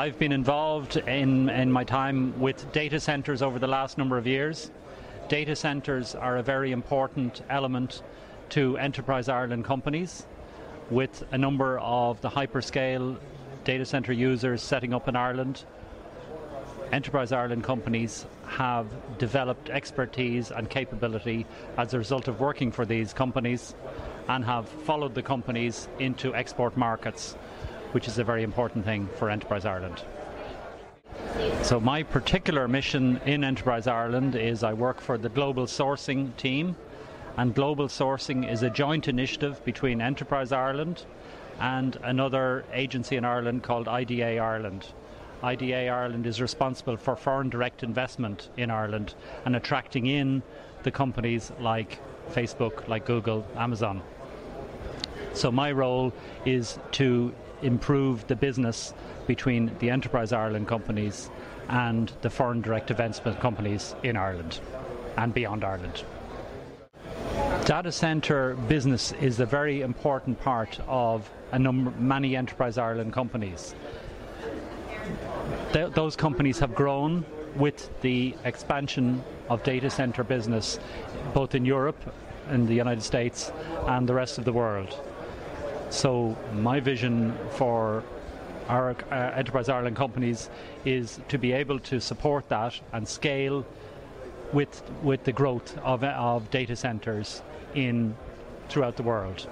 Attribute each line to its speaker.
Speaker 1: I've been involved in, in my time with data centres over the last number of years. Data centres are a very important element to Enterprise Ireland companies, with a number of the hyperscale data centre users setting up in Ireland. Enterprise Ireland companies have developed expertise and capability as a result of working for these companies and have followed the companies into export markets, which is a very important thing for Enterprise Ireland. So, my particular mission in Enterprise Ireland is I work for the global sourcing team, and global sourcing is a joint initiative between Enterprise Ireland and another agency in Ireland called IDA Ireland. IDA Ireland is responsible for foreign direct investment in Ireland and attracting in the companies like Facebook, like Google, Amazon. So, my role is to improve the business between the Enterprise Ireland companies and the foreign direct investment companies in Ireland and beyond Ireland. Data center business is a very important part of a number, many Enterprise Ireland companies. Th- those companies have grown with the expansion of data center business both in Europe in the United States and the rest of the world. So, my vision for our uh, Enterprise Ireland companies is to be able to support that and scale with with the growth of, of data centers in throughout the world.